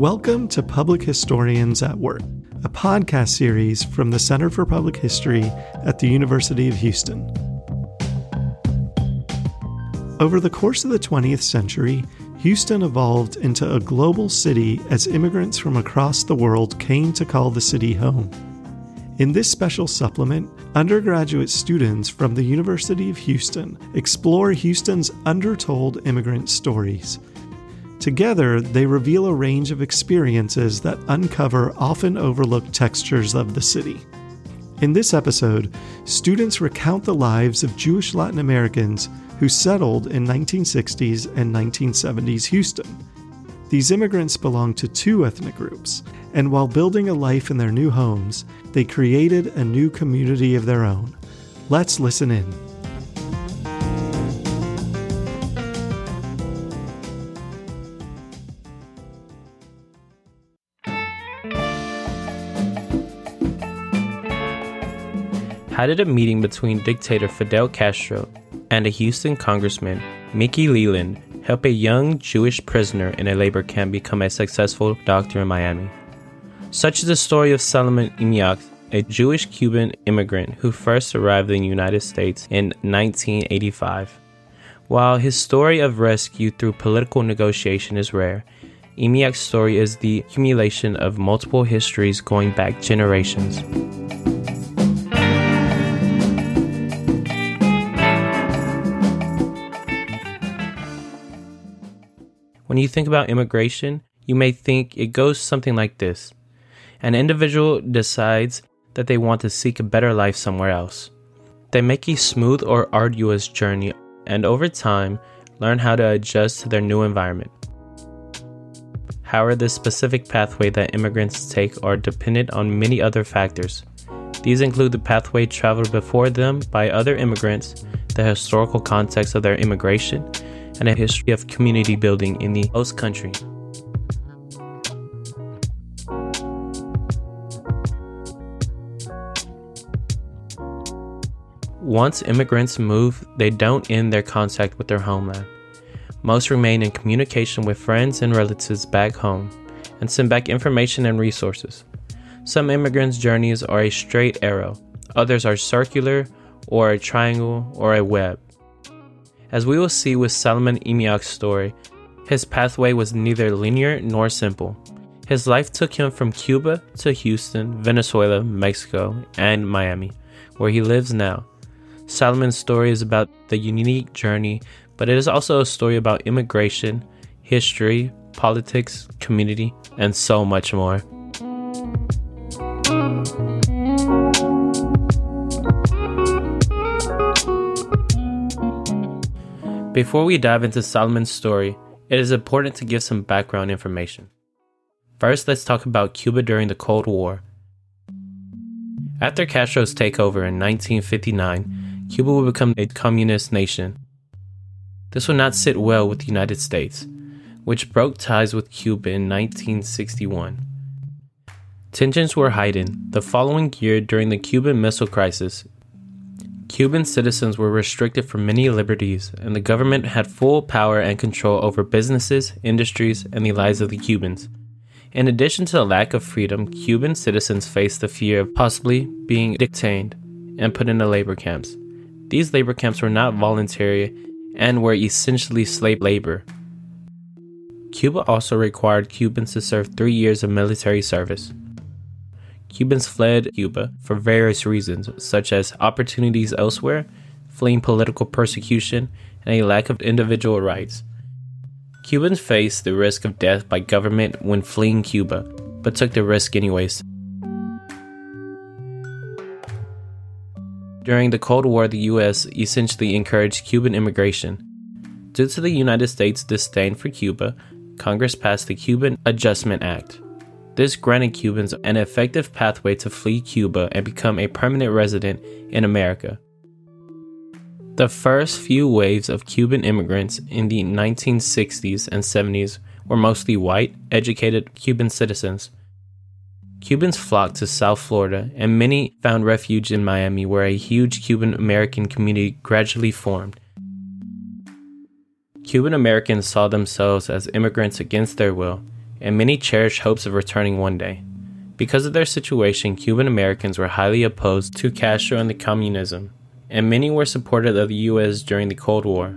Welcome to Public Historians at Work, a podcast series from the Center for Public History at the University of Houston. Over the course of the 20th century, Houston evolved into a global city as immigrants from across the world came to call the city home. In this special supplement, undergraduate students from the University of Houston explore Houston's undertold immigrant stories. Together, they reveal a range of experiences that uncover often overlooked textures of the city. In this episode, students recount the lives of Jewish Latin Americans who settled in 1960s and 1970s Houston. These immigrants belonged to two ethnic groups, and while building a life in their new homes, they created a new community of their own. Let's listen in. Did a meeting between dictator Fidel Castro and a Houston congressman, Mickey Leland, help a young Jewish prisoner in a labor camp become a successful doctor in Miami? Such is the story of Solomon Imiak, a Jewish Cuban immigrant who first arrived in the United States in 1985. While his story of rescue through political negotiation is rare, Imiak's story is the accumulation of multiple histories going back generations. When you think about immigration, you may think it goes something like this an individual decides that they want to seek a better life somewhere else. They make a smooth or arduous journey and over time learn how to adjust to their new environment. However, the specific pathway that immigrants take are dependent on many other factors. These include the pathway traveled before them by other immigrants, the historical context of their immigration, and a history of community building in the host country. Once immigrants move, they don't end their contact with their homeland. Most remain in communication with friends and relatives back home and send back information and resources. Some immigrants' journeys are a straight arrow, others are circular, or a triangle, or a web. As we will see with Solomon Imiak's story, his pathway was neither linear nor simple. His life took him from Cuba to Houston, Venezuela, Mexico, and Miami, where he lives now. Solomon's story is about the unique journey, but it is also a story about immigration, history, politics, community, and so much more. Before we dive into Solomon's story, it is important to give some background information. First, let's talk about Cuba during the Cold War. After Castro's takeover in 1959, Cuba would become a communist nation. This would not sit well with the United States, which broke ties with Cuba in 1961. Tensions were heightened the following year during the Cuban Missile Crisis. Cuban citizens were restricted from many liberties, and the government had full power and control over businesses, industries, and the lives of the Cubans. In addition to the lack of freedom, Cuban citizens faced the fear of possibly being detained and put into labor camps. These labor camps were not voluntary and were essentially slave labor. Cuba also required Cubans to serve three years of military service. Cubans fled Cuba for various reasons, such as opportunities elsewhere, fleeing political persecution, and a lack of individual rights. Cubans faced the risk of death by government when fleeing Cuba, but took the risk anyways. During the Cold War, the US essentially encouraged Cuban immigration. Due to the United States' disdain for Cuba, Congress passed the Cuban Adjustment Act. This granted Cubans an effective pathway to flee Cuba and become a permanent resident in America. The first few waves of Cuban immigrants in the 1960s and 70s were mostly white, educated Cuban citizens Cubans flocked to South Florida, and many found refuge in Miami, where a huge Cuban American community gradually formed. Cuban Americans saw themselves as immigrants against their will, and many cherished hopes of returning one day. Because of their situation, Cuban Americans were highly opposed to Castro and the communism, and many were supportive of the U.S. during the Cold War.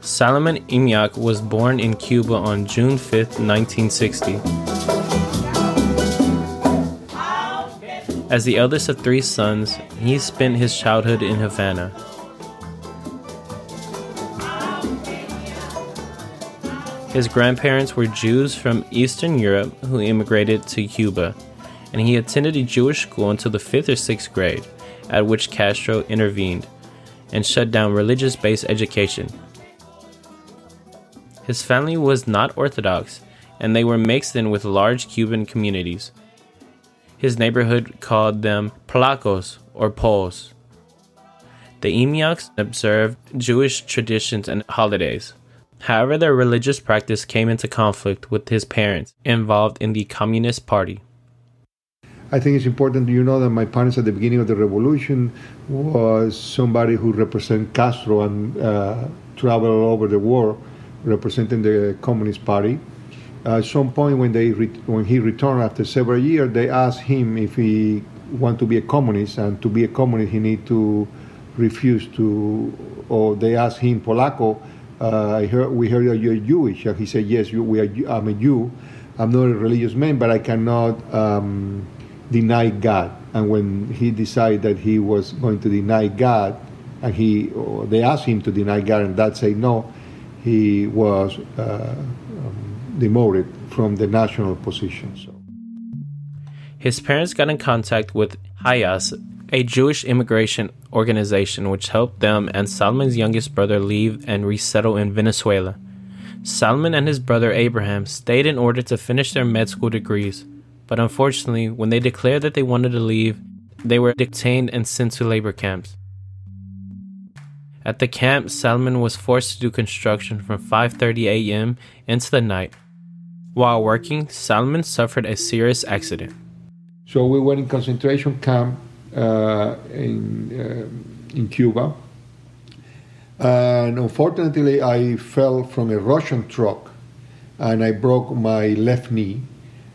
Salomon Imiak was born in Cuba on June 5, 1960. As the eldest of three sons, he spent his childhood in Havana. His grandparents were Jews from Eastern Europe who immigrated to Cuba, and he attended a Jewish school until the fifth or sixth grade, at which Castro intervened and shut down religious based education his family was not Orthodox, and they were mixed in with large Cuban communities. His neighborhood called them Polacos or Poles. The Imiaks observed Jewish traditions and holidays. However, their religious practice came into conflict with his parents involved in the Communist Party. I think it's important you know that my parents at the beginning of the revolution was somebody who represented Castro and uh, traveled all over the world representing the Communist Party. At some point, when they re- when he returned after several years, they asked him if he want to be a communist, and to be a communist, he need to refuse to. Or they asked him, Polaco, uh, I heard, we heard that you're Jewish. And he said, Yes, you, we are, I'm a Jew. I'm not a religious man, but I cannot um, deny God. And when he decided that he was going to deny God, and he, they asked him to deny God, and that said no, he was uh, demoted from the national position. So. His parents got in contact with HIAS, a Jewish immigration organization which helped them and Salomon's youngest brother leave and resettle in Venezuela. Salomon and his brother Abraham stayed in order to finish their med school degrees, but unfortunately, when they declared that they wanted to leave, they were detained and sent to labor camps. At the camp, Salomon was forced to do construction from 5:30 a.m. into the night. While working, Salomon suffered a serious accident. So we were in concentration camp uh, in uh, in Cuba, and unfortunately, I fell from a Russian truck, and I broke my left knee.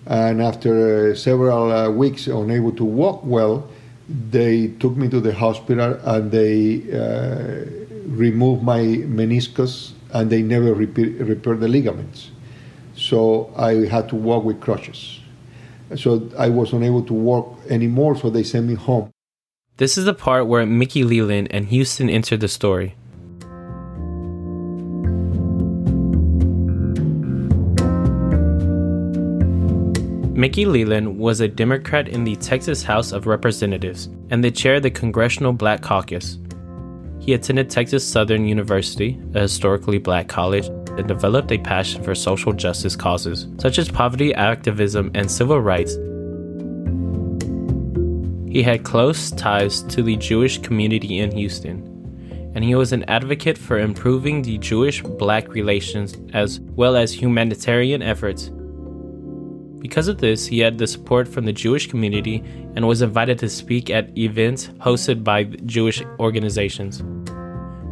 And after uh, several uh, weeks unable to walk well, they took me to the hospital and they uh, removed my meniscus and they never repair, repaired the ligaments. So I had to walk with crutches. So I was unable to walk anymore, so they sent me home. This is the part where Mickey Leland and Houston entered the story. Mickey Leland was a Democrat in the Texas House of Representatives and the chair of the Congressional Black Caucus. He attended Texas Southern University, a historically black college, and developed a passion for social justice causes, such as poverty activism and civil rights. He had close ties to the Jewish community in Houston, and he was an advocate for improving the Jewish black relations as well as humanitarian efforts because of this, he had the support from the Jewish community and was invited to speak at events hosted by Jewish organizations.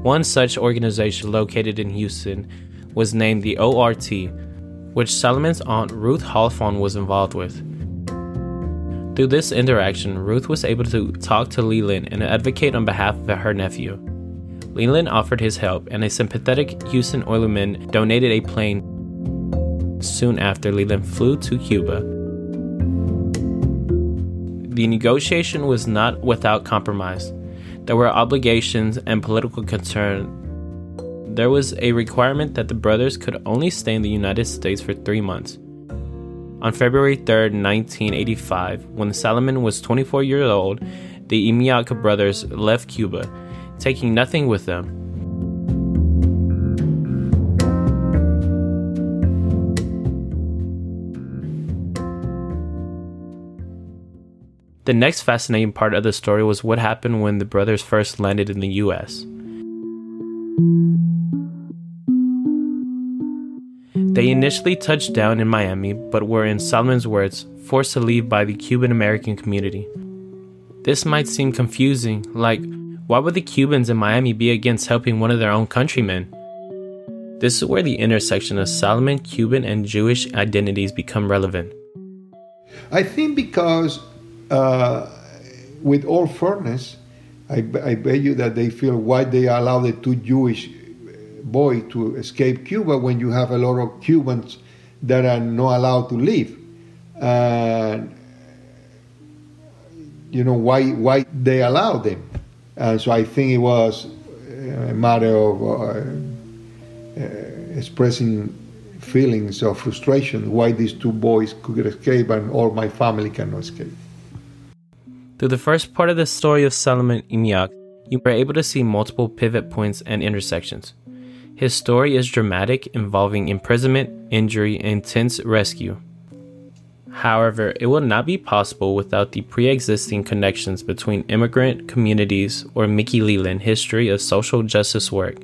One such organization located in Houston was named the ORT, which Salomon's aunt Ruth Halfon was involved with. Through this interaction, Ruth was able to talk to Leland and advocate on behalf of her nephew. Leland offered his help, and a sympathetic Houston Oilman donated a plane Soon after, Leland flew to Cuba. The negotiation was not without compromise. There were obligations and political concern. There was a requirement that the brothers could only stay in the United States for three months. On February 3, 1985, when Salomon was 24 years old, the Imiak brothers left Cuba, taking nothing with them. The next fascinating part of the story was what happened when the brothers first landed in the US. They initially touched down in Miami, but were, in Solomon's words, forced to leave by the Cuban American community. This might seem confusing, like, why would the Cubans in Miami be against helping one of their own countrymen? This is where the intersection of Solomon, Cuban, and Jewish identities become relevant. I think because, uh, with all fairness, I, I, bet you that they feel why they allow the two Jewish boy to escape Cuba when you have a lot of Cubans that are not allowed to leave. You know why why they allowed them. And so I think it was a matter of uh, uh, expressing feelings of frustration why these two boys could escape and all my family cannot escape. Through the first part of the story of Solomon Imiak, you were able to see multiple pivot points and intersections. His story is dramatic, involving imprisonment, injury, and intense rescue. However, it will not be possible without the pre existing connections between immigrant communities or Mickey Leland history of social justice work.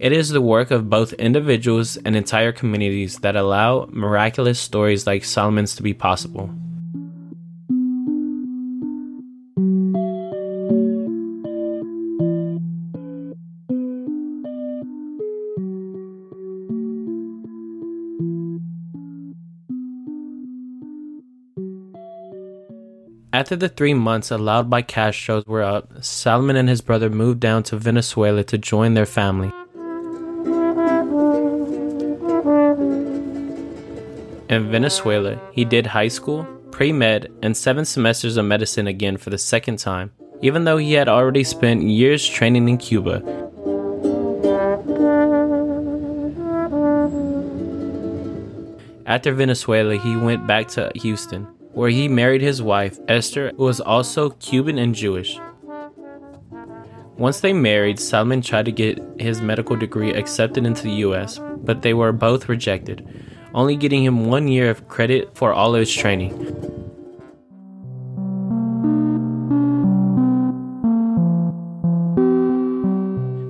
It is the work of both individuals and entire communities that allow miraculous stories like Solomon's to be possible. After the three months allowed by Castro's were up, Solomon and his brother moved down to Venezuela to join their family. In Venezuela, he did high school, pre med, and seven semesters of medicine again for the second time, even though he had already spent years training in Cuba. After Venezuela, he went back to Houston, where he married his wife, Esther, who was also Cuban and Jewish. Once they married, Salomon tried to get his medical degree accepted into the US, but they were both rejected, only getting him one year of credit for all of his training.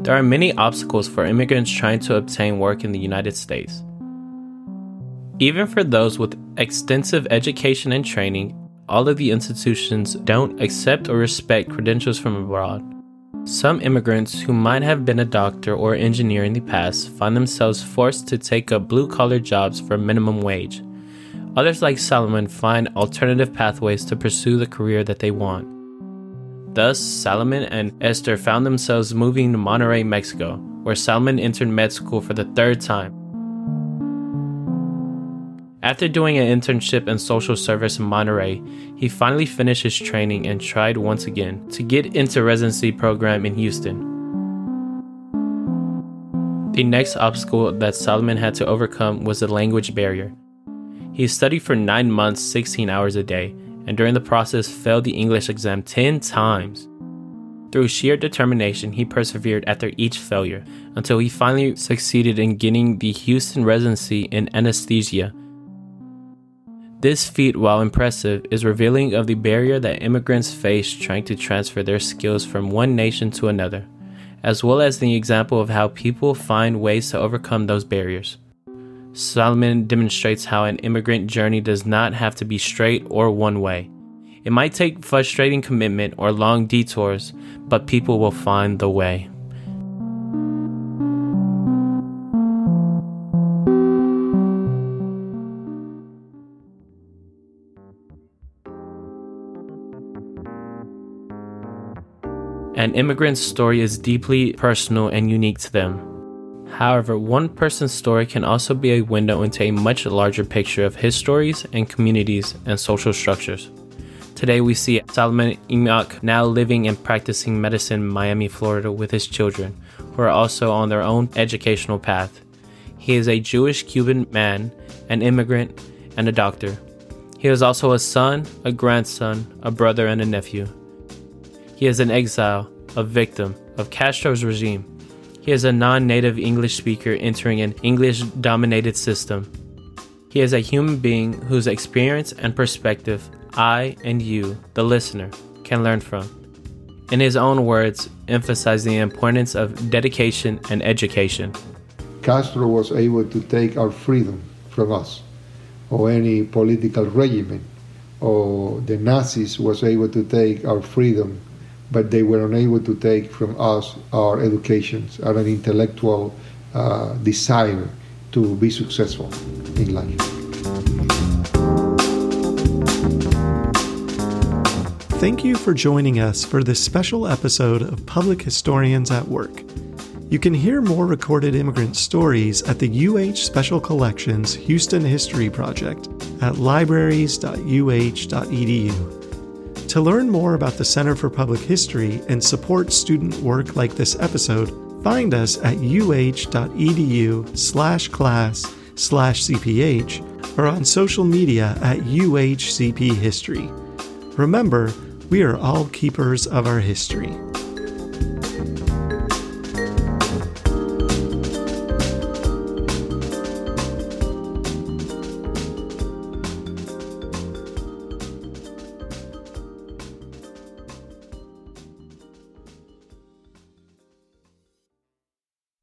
There are many obstacles for immigrants trying to obtain work in the United States. Even for those with extensive education and training, all of the institutions don't accept or respect credentials from abroad. Some immigrants who might have been a doctor or engineer in the past find themselves forced to take up blue collar jobs for minimum wage. Others, like Solomon, find alternative pathways to pursue the career that they want. Thus, Solomon and Esther found themselves moving to Monterrey, Mexico, where Solomon entered med school for the third time. After doing an internship in social service in Monterrey, he finally finished his training and tried once again to get into residency program in Houston. The next obstacle that Solomon had to overcome was the language barrier. He studied for 9 months, 16 hours a day, and during the process failed the English exam 10 times. Through sheer determination, he persevered after each failure until he finally succeeded in getting the Houston residency in anesthesia this feat, while impressive, is revealing of the barrier that immigrants face trying to transfer their skills from one nation to another, as well as the example of how people find ways to overcome those barriers. Solomon demonstrates how an immigrant journey does not have to be straight or one way. It might take frustrating commitment or long detours, but people will find the way. An immigrant's story is deeply personal and unique to them. However, one person's story can also be a window into a much larger picture of his stories and communities and social structures. Today, we see Solomon Imiak now living and practicing medicine in Miami, Florida, with his children, who are also on their own educational path. He is a Jewish Cuban man, an immigrant, and a doctor. He is also a son, a grandson, a brother, and a nephew. He is an exile, a victim of Castro's regime. He is a non native English speaker entering an English dominated system. He is a human being whose experience and perspective I and you, the listener, can learn from. In his own words, emphasize the importance of dedication and education. Castro was able to take our freedom from us, or any political regime, or the Nazis was able to take our freedom, but they were unable to take from us our educations, our intellectual uh, desire to be successful in life. Thank you for joining us for this special episode of Public Historians at Work. You can hear more recorded immigrant stories at the UH Special Collections Houston History Project at libraries.uh.edu. To learn more about the Center for Public History and support student work like this episode, find us at uh.edu slash class slash CPH or on social media at UHCP History. Remember, we are all keepers of our history.